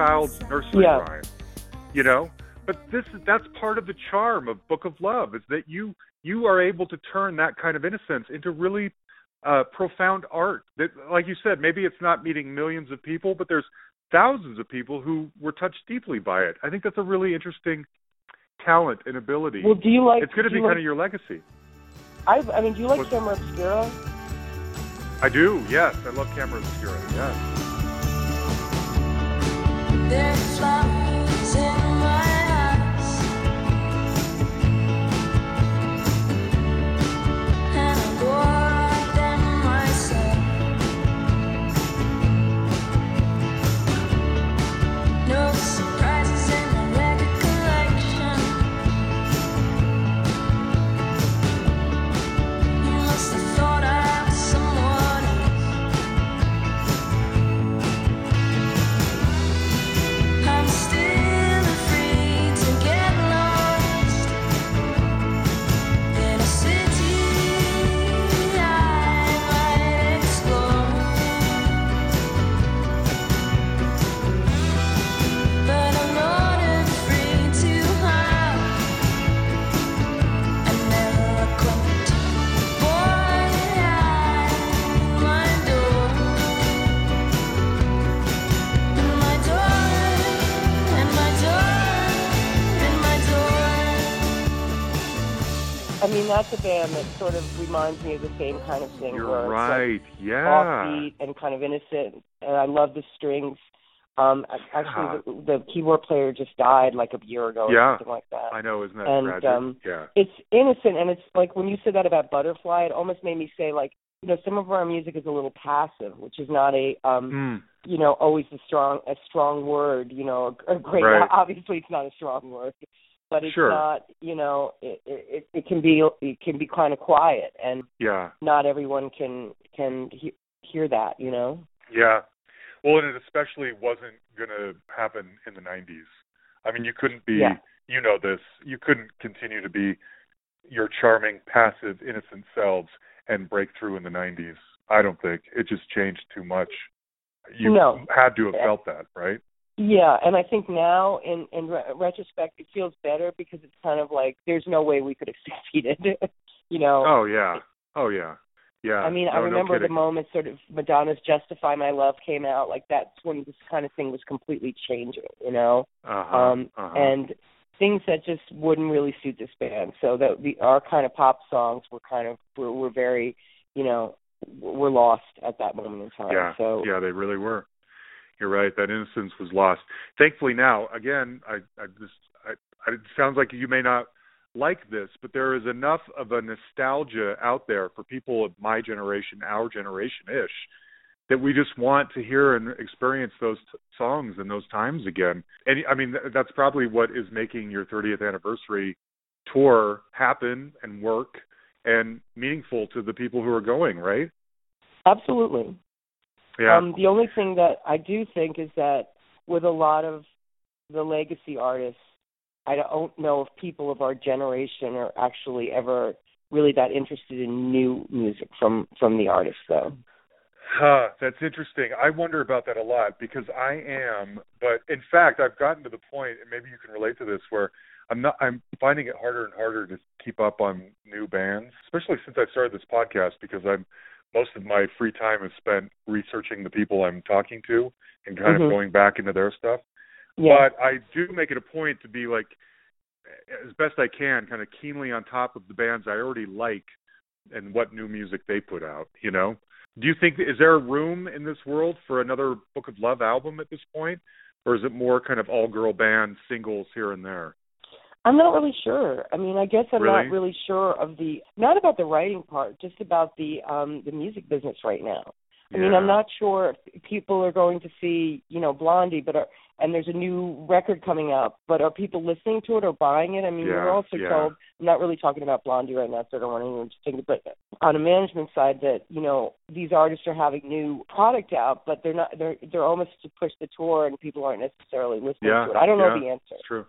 Child's nursery Yeah. rhyme, you know. But this is that's part of the charm of Book of Love is that you you are able to turn that kind of innocence into really uh, profound art. That, like you said, maybe it's not meeting millions of people, but there's thousands of people who were touched deeply by it. I think that's a really interesting talent and ability. well do you like it's going to be you kind of your legacy. I, I mean do you like What- camera obscura I do. Yes, I love Camera Obscura. Yes. There are that's a band that sort of reminds me of the same kind of thing. You're it's, like, right. Yeah. offbeat and kind of innocent. And I love the strings Um, actually, the, the keyboard player just died like a year ago or Yeah. something like that. I know, isn't that And, tragic? um, yeah. It's innocent, and it's like when you said that about Butterfly, it almost made me say like, you know, some of our music is a little passive, which is not a um Mm. you know always a strong a strong word you know a, a great Right. obviously it's not a strong word but it's Sure. not you know it it it can be it can be kind of quiet and Yeah. not everyone can can he, hear that you know Yeah. Well, and it especially wasn't going to happen in the 90s. I mean, you couldn't be, Yeah. you know this, you couldn't continue to be your charming, passive, innocent selves and break through in the 90s. I don't think. It just changed too much. You No. had to have felt that, right? Yeah and i think now in in re- retrospect it feels better because it's kind of like there's no way we could have succeeded you know Oh, yeah. Oh, yeah. Yeah. I mean, I No, no remember the moment sort of Madonna's "Justify My Love" came out. Like that's when this kind of thing was completely changing, you know. Uh-huh. Um, uh-huh. and things that just wouldn't really suit this band. So that the our kind of pop songs were kind of were, were very, you know, were lost at that moment in time. Yeah, So yeah, they really were. You're right. That innocence was lost. Thankfully, now again, I, I just, I, I, it sounds like you may not like this, but there is enough of a nostalgia out there for people of my generation, our generation ish, that we just want to hear and experience those t- songs and those times again. And I mean, th- that's probably what is making your 30th anniversary tour happen and work and meaningful to the people who are going, right? absolutely. Yeah. Um, the only thing that I do think is that with a lot of the legacy artists, I don't know if people of our generation are actually ever really that interested in new music from from the artists, though. Huh, that's interesting. I wonder about that a lot because I am, but in fact, I've gotten to the point, and maybe you can relate to this, where I'm not. I'm finding it harder and harder to keep up on new bands, especially since I started this podcast because I'm most of my free time is spent researching the people I'm talking to and kind Mhm. of going back into their stuff. Yeah. But I do make it a point to be like, as best I can, kind of keenly on top of the bands I already like and what new music they put out. You know, do you think is there room in this world for another Book of Love album at this point, or is it more kind of all girl band singles here and there? I'm not really sure. I mean, I guess I'm Really? not really sure of the not about the writing part, just about the um the music business right now. I mean, I'm not sure if people are going to see, you know, Blondie, but are, and there's a new record coming out, but are people listening to it or buying it? I mean, Yeah, we're also yeah. told. I'm not really talking about Blondie right now, so I don't want anyone to think. But on a management side, that you know, these artists are having new product out, but they're not. They're they're almost to push the tour, and people aren't necessarily listening Yeah, to it. I don't know the answer. True.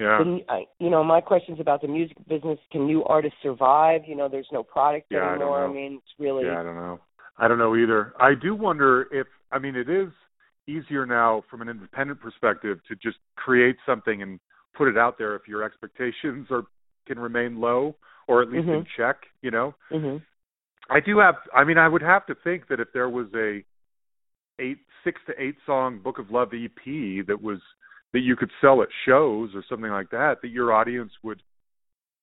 Yeah. I, you know, my question's about the music business. Can new artists survive? You know, there's no product Yeah, I anymore. know. mean, it's really Yeah, I don't know. I don't know either. I do wonder if I mean it is easier now from an independent perspective to just create something and put it out there if your expectations are can remain low or at least in Mhm. check, you know. hmm I do have I mean I would have to think that if there was a eight six to eight song Book of Love EP that was that you could sell at shows or something like that that your audience would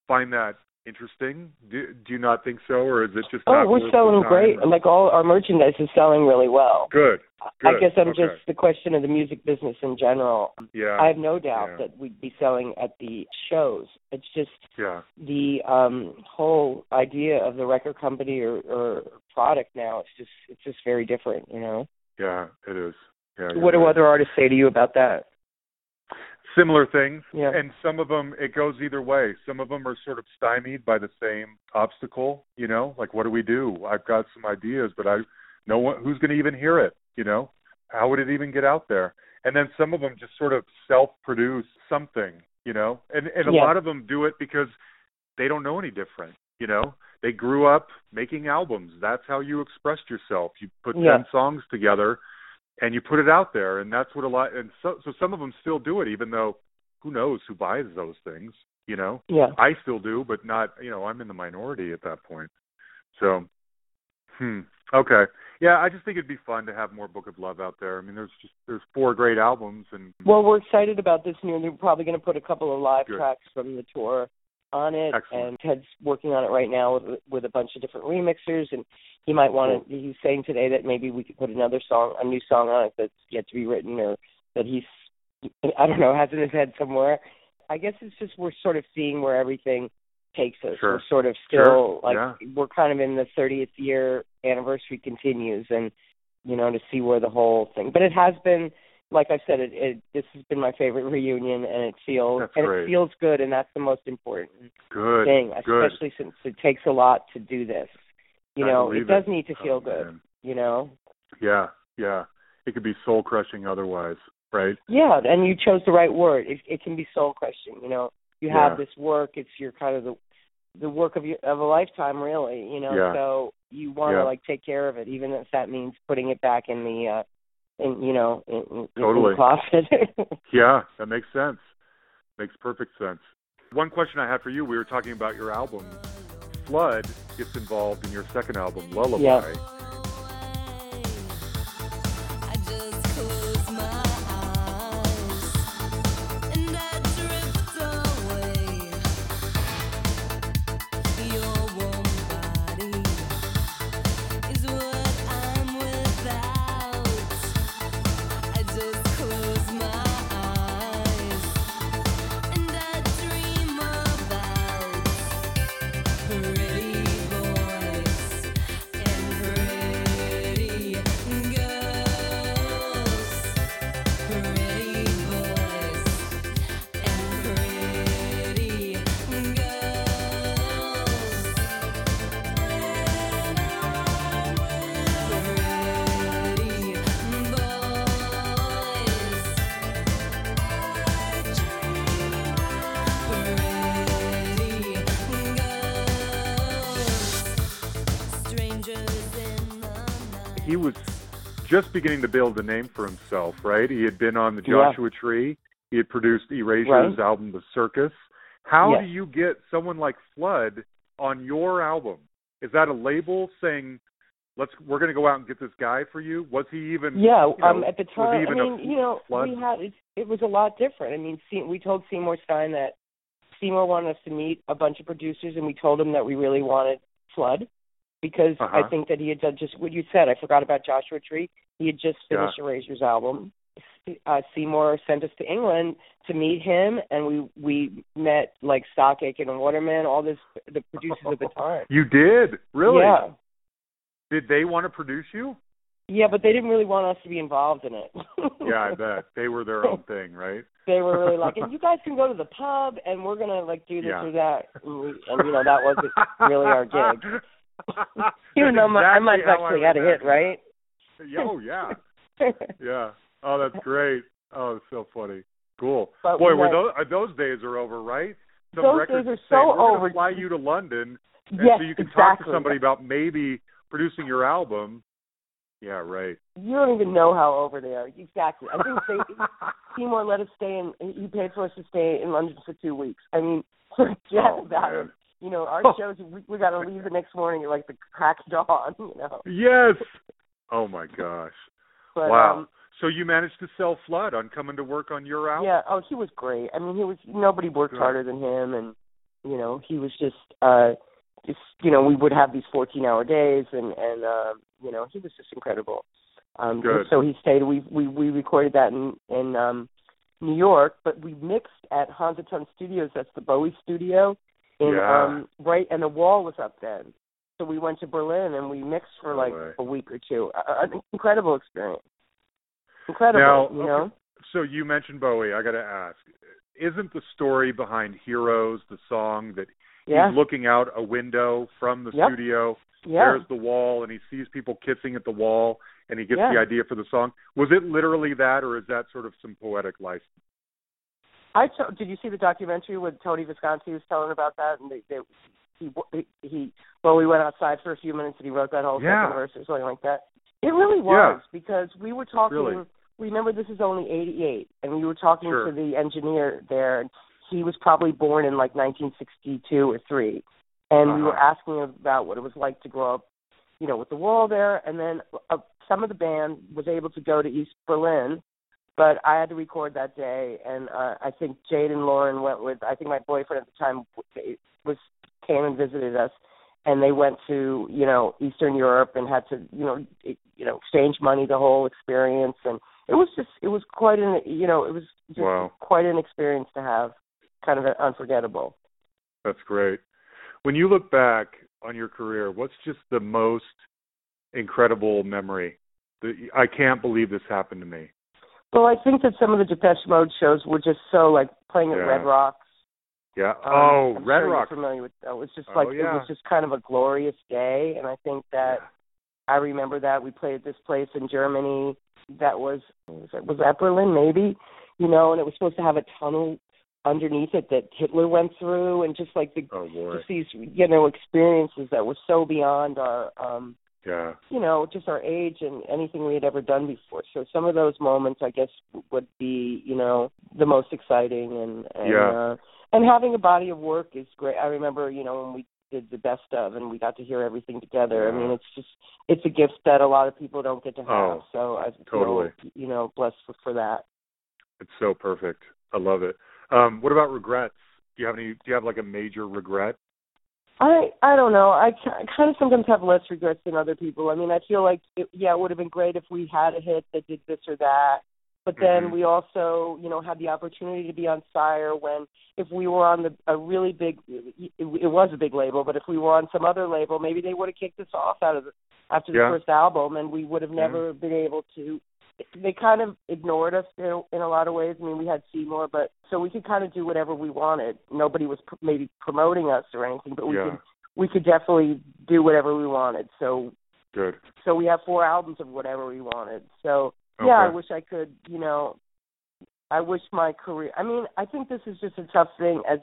find that interesting. Do, do you not think so or is it just not Oh, we're selling great. or- Like all our merchandise is selling really well. Good. I Good. guess I'm Okay. just the question of the music business in general. Yeah. I have no doubt Yeah. that we'd be selling at the shows. It's just yeah. the um whole idea of the record company or, or product now. It's just it's just very different. You know. Yeah, it is. Yeah. What do other artists say to you about that? Similar things Yeah. and some of them it goes either way. Some of them are sort of stymied by the same obstacle you know like what do we do? I've got some ideas but i no one who's going to even hear it you know? How would it even get out there? And then some of them just sort of self produce something you know? And and a Yeah. lot of them do it because they don't know any different you know? They grew up making albums. That's how you expressed yourself. You put Yeah. 10 songs together and you put it out there and that's what a lot and so so some of them still do it even though who knows who buys those things you know Yeah. i still do but not you know i'm in the minority at that point so hmm okay yeah i just think it'd be fun to have more book of love out there i mean there's just there's four great albums and Well, we're excited about this new. They're probably going to put a couple of live Good. tracks from the tour on it, Excellent. and Ted's working on it right now with with a bunch of different remixers, and he might want to. He's saying today that maybe we could put another song, a new song on it that's yet to be written, or that he's, I don't know, has in his head somewhere. I guess it's just we're sort of seeing where everything takes us. Sure. We're sort of Sure. still like Yeah. we're kind of in the 30th year anniversary continues, and you know to see where the whole thing. But it has been, like I said, it, it this has been my favorite reunion, and it feels That's and great. it feels good, and that's the most important Good. thing, Good. especially since it takes a lot to do this. You I know, it does it. need to feel Oh, good. man. You know. Yeah, yeah. It could be soul crushing otherwise, right? Yeah, and you chose the right word. It, it can be soul crushing. You know, you have Yeah. this work. It's your kind of the the work of your of a lifetime, really. You know, Yeah. so you want to Yeah. like take care of it, even if that means putting it back in the, uh in you know, in, in, Totally. in closet. Yeah, that makes sense. Makes perfect sense. One question I had for you, we were talking about your album. Flood gets involved in your second album, Lullaby. Just beginning to build a name for himself, right? He had been on the Yeah. Joshua Tree. He had produced Erasure's Right. album, The Circus. How do you get someone like Flood on your album? Is that a label saying, "Let's we're going to go out and get this guy for you"? Was he even? Yeah, you know, um, at the time, I mean, you know, flood? we had it, it was a lot different. I mean, we told Seymour Stein that Seymour wanted us to meet a bunch of producers, and we told him that we really wanted Flood because Uh-huh. I think that he had done just what you said. I forgot about Joshua Tree. He had just finished Erasure's album. Uh, Seymour sent us to England to meet him, and we we met like Stock Aitken and Waterman, all this the producers at the time. You did really? Yeah, Did they want to produce you? yeah, but they didn't really want us to be involved in it. Yeah, I bet they were their own thing, right? they were really like, and you guys can go to the pub, and we're gonna like do this Yeah. or that, and, we, and you know that wasn't really our gig. Even though my, I might have actually had a hit, right? Oh yeah, yeah. Oh, that's great. Oh, it's so funny. Cool. But Boy, we were those, uh, those days are over, right? Some Those records days are say, so we're over. Fly you to London, and yes, so you can exactly. talk to somebody about maybe producing your album. Yeah, right. You don't even know how over they are. Exactly. I think they, Seymour let us stay in. He paid for us to stay in London for two weeks. I mean, forget Oh, about man. it. You know, our Oh. shows we, we got to leave the next morning at like the crack dawn. You know. Yes. Oh my gosh. But, wow. Um, so you managed to sell Flood on coming to work on your album? Yeah. Oh, he was great. I mean, he was nobody worked Good. harder than him, and you know, he was just, uh just you know, we would have these fourteen-hour days, and and uh, you know, he was just incredible. Um, Good. So he stayed. We we we recorded that in in um New York, but we mixed at Hansa Ton Studios. That's the Bowie studio. In Yeah. um right, and the wall was up then. So we went to Berlin and we mixed for like way. a week or two. An incredible experience. Incredible, Now, you okay, know. So you mentioned Bowie. I got to ask, isn't the story behind Heroes the song that Yeah. he's looking out a window from the Yep. studio? Yeah. There's the wall, and he sees people kissing at the wall, and he gets Yeah. the idea for the song. Was it literally that, or is that sort of some poetic license? I did you see the documentary with Tony Visconti was telling about that, and they, they he he he well we went outside for a few minutes and he wrote that whole Yeah. second verse or something like that. It really was because we were talking. Really? Remember, this is only '88, and we were talking Sure. to the engineer there. and He was probably born in like 1962 or three, and we were Uh-huh. asking him about what it was like to grow up, you know, with the wall there. And then uh, some of the band was able to go to East Berlin but I had to record that day, and uh, I think Jade and Lauren went with. I think my boyfriend at the time was came and visited us, and they went to you know Eastern Europe and had to you know it, you know exchange money the whole experience, and it was just it was quite an you know it was just Wow. quite an experience to have, kind of unforgettable. That's great. When you look back on your career, what's just the most incredible memory? The, I can't believe this happened to me. Well, I think that some of the Depeche Mode shows were just so like playing at Yeah. Red Rocks. Yeah. Um, oh, I'm Red sure Rock. Familiar with that? It was just Oh, like it was just kind of a glorious day, and I think that I remember that we played at this place in Germany that was was that, was that Berlin maybe, you know, and it was supposed to have a tunnel underneath it that Hitler went through, and just like the Oh boy. just these you know experiences that were so beyond our um Yeah. you know, just our age and anything we had ever done before. So some of those moments, I guess, would be, you know, the most exciting and and Yeah. uh, and having a body of work is great. I remember, you know, when we did the best of and we got to hear everything together. I mean, it's just it's a gift that a lot of people don't get to have. Oh, so I totally. feel, you know, blessed for, for that. It's so perfect. I love it. Um, what about regrets? Do you have any? Do you have like a major regret? I I don't know. I, I kind of sometimes have less regrets than other people. I mean, I feel like it, yeah, it would have been great if we had a hit that did this or that. But then Mhm. we also, you know, had the opportunity to be on Sire when if we were on the a really big, it, it was a big label, but if we were on some other label, maybe they would have kicked us off out of the, after the Yeah. first album, and we would have Yeah. never been able to. They kind of ignored us in, a- in a lot of ways. I mean, we had Seymour, but so we could kind of do whatever we wanted. Nobody was pr- maybe promoting us or anything, but we yeah. could we could definitely do whatever we wanted. So Good. so we have four albums of whatever we wanted. So yeah, I wish I could, you know, I wish my career. I mean, I think this is just a tough thing as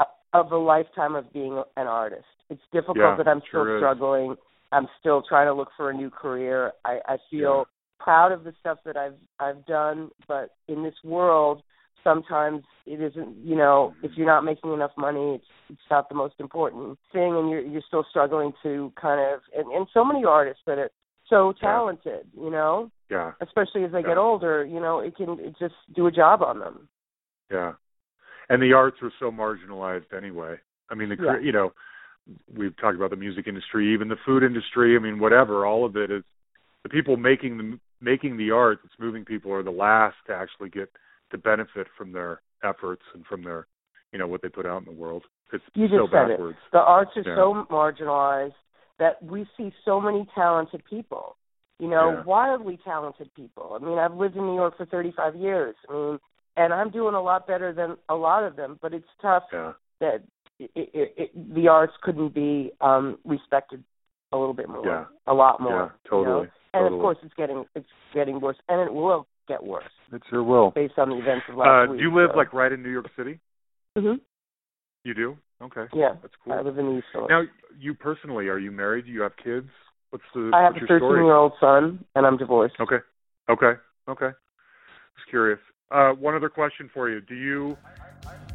uh, of a lifetime of being an artist. It's difficult Yeah, that I'm still sure is. struggling. I'm still trying to look for a new career. I I feel Yeah. proud of the stuff that I've I've done, but in this world sometimes it isn't you know if you're not making enough money it's it's not the most important thing and you're you're still struggling to kind of and, and so many artists that are so talented you know Yeah. especially as they Yeah. get older you know it can it just do a job on them Yeah. And the arts are so marginalized anyway. I mean, the cre Yeah. you know, we've talked about the music industry, even the food industry. I mean, whatever. All of it is the people making the making the art that's moving people are the last to actually get to benefit from their efforts and from their, you know, what they put out in the world. It's You just so said it. backwards. the arts are Yeah. so marginalized that we see so many talented people you know Yeah. wildly talented people i mean i've lived in new york for 35 years i mean and i'm doing a lot better than a lot of them but it's tough Yeah. that it, it, it, the arts couldn't be um respected a little bit more Yeah. a lot more Yeah, totally. you know? and totally. of course it's getting it's getting worse and it will get worse it sure will. based on the events of last Uh, last do you live so. like right in New York City? hmm You do? Okay. yeah That's cool. i live in the east Village. Now, you personally, are you married? Do you have kids? What's the i have a 13 story? year old son and i'm divorced Okay. Okay. Okay. Just curious. Uh, one other question for you. Do you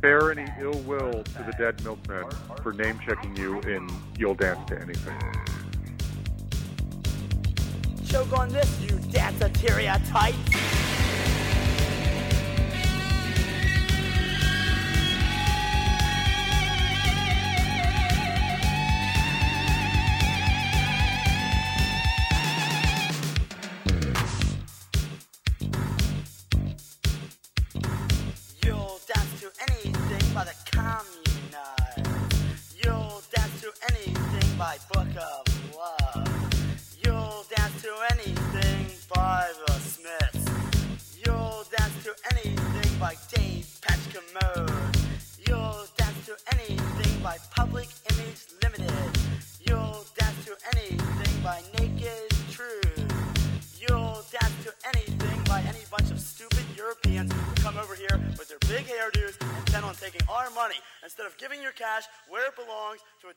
bear any ill will to the dead milkmen for name checking you in You'll Dance to Anything? Choke on this, you danceteria type.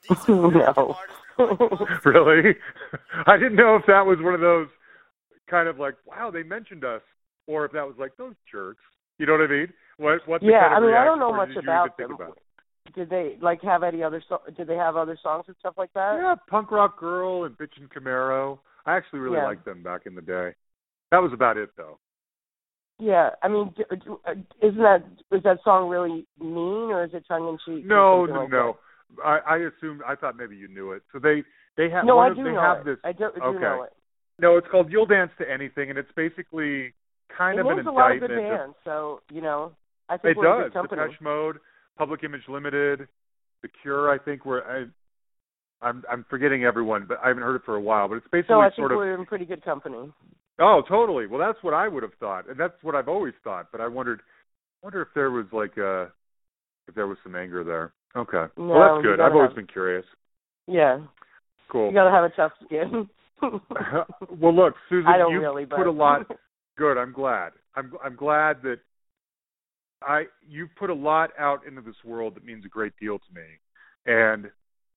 No. artist like Bob really? I didn't know if that was one of those kind of like, wow, they mentioned us, or if that was like those jerks. You know what I mean? What? What? Yeah, kind of I mean, I don't know much about them. About? Did they like have any other? So- did they have other songs and stuff like that? Yeah, Punk Rock Girl and Bitchin' Camaro. I actually really Yeah. liked them back in the day. That was about it, though. Yeah, I mean, d- d- uh, isn't that is that song really mean or is it tongue in cheek? No, no, like no. I, I assumed. I thought maybe you knew it. So they they have. No, I do they know have it. this. I do, do okay. know it. No, it's called "You'll Dance to Anything," and it's basically kind it of an names a lot of good indictment. bands, so you know, I think It we're a does. good company. Depeche Mode, Public Image Limited, The Cure. I think we're. I, I'm I'm forgetting everyone, but I haven't heard it for a while. But it's basically so I think sort of. we're in pretty good company. Oh, totally. Well, that's what I would have thought, and that's what I've always thought. But I wondered, wonder if there was like uh if there was some anger there. Okay. No, well, that's good. I've always have- been curious. Yeah, Cool. you gotta have a tough skin. well, look, Susan, you really, but put a lot. Good. I'm glad. I'm I'm glad that I you put a lot out into this world that means a great deal to me, and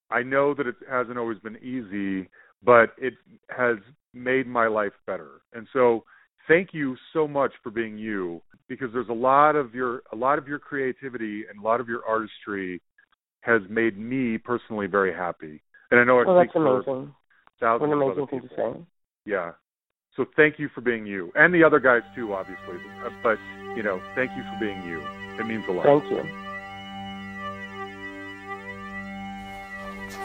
I know that it hasn't always been easy, but it has made my life better. And so, thank you so much for being you, because there's a lot of your a lot of your creativity and a lot of your artistry has made me personally very happy. And I know I well, speak that's for amazing. thousands What an of amazing other thing to people. say. Yeah. So thank you for being you, and the other guys too, obviously. Uh, But you know, thank you for being you. It means a lot. Thank you.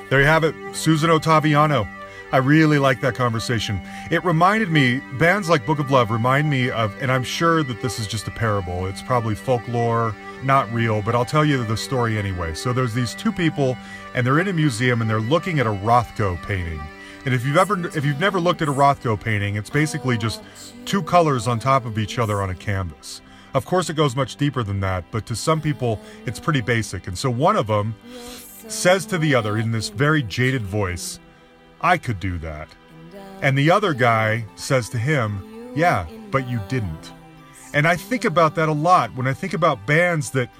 There you have it, Susan Ottaviano. I really like that conversation. It reminded me, bands like Book of Love remind me of, and I'm sure that this is just a parable. It's probably folklore, not real, but I'll tell you the story anyway. So there's these two people, and they're in a museum, and they're looking at a Rothko painting. And if you've ever, if you've never looked at a Rothko painting, it's basically just two colors on top of each other on a canvas. Of course, it goes much deeper than that, but to some people, it's pretty basic. And so one of them says to the other in this very jaded voice, I could do that. And the other guy says to him, Yeah, but you didn't. And I think about that a lot when I think about bands that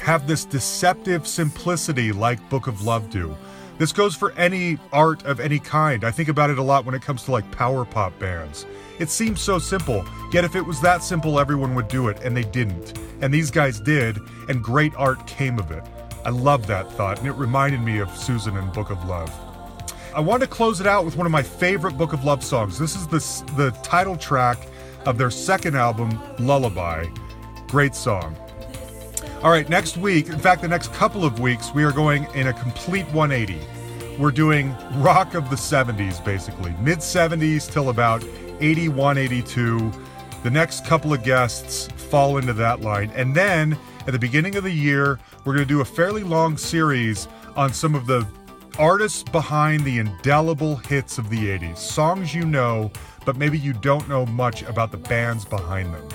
have this deceptive simplicity like Book of Love do. This goes for any art of any kind. I think about it a lot when it comes to like power pop bands. It seems so simple, yet if it was that simple, everyone would do it, and they didn't. And these guys did, and great art came of it. I love that thought, and it reminded me of Susan and Book of Love. I want to close it out with one of my favorite Book of Love songs. This is the, the title track of their second album, Lullaby. Great song. All right, next week, in fact, the next couple of weeks, we are going in a complete 180. We're doing rock of the 70s, basically, mid 70s till about 81, 82. The next couple of guests fall into that line. And then at the beginning of the year, we're going to do a fairly long series on some of the artists behind the indelible hits of the 80s. Songs you know, but maybe you don't know much about the bands behind them.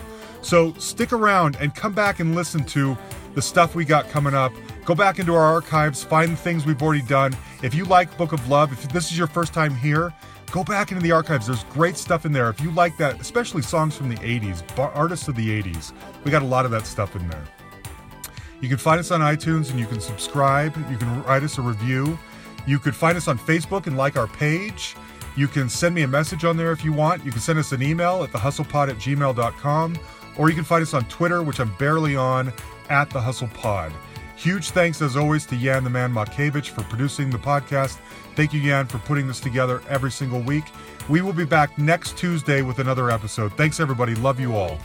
So stick around and come back and listen to the stuff we got coming up. Go back into our archives, find the things we've already done. If you like Book of Love, if this is your first time here, go back into the archives. There's great stuff in there. If you like that, especially songs from the 80s, bar- artists of the 80s, we got a lot of that stuff in there. You can find us on iTunes and you can subscribe. You can write us a review. You could find us on Facebook and like our page. You can send me a message on there if you want. You can send us an email at thehustlepod at gmail.com. Or you can find us on Twitter, which I'm barely on, at the Hustle Pod. Huge thanks, as always, to Yan the Man Makevich for producing the podcast. Thank you, Yan, for putting this together every single week. We will be back next Tuesday with another episode. Thanks, everybody. Love you all.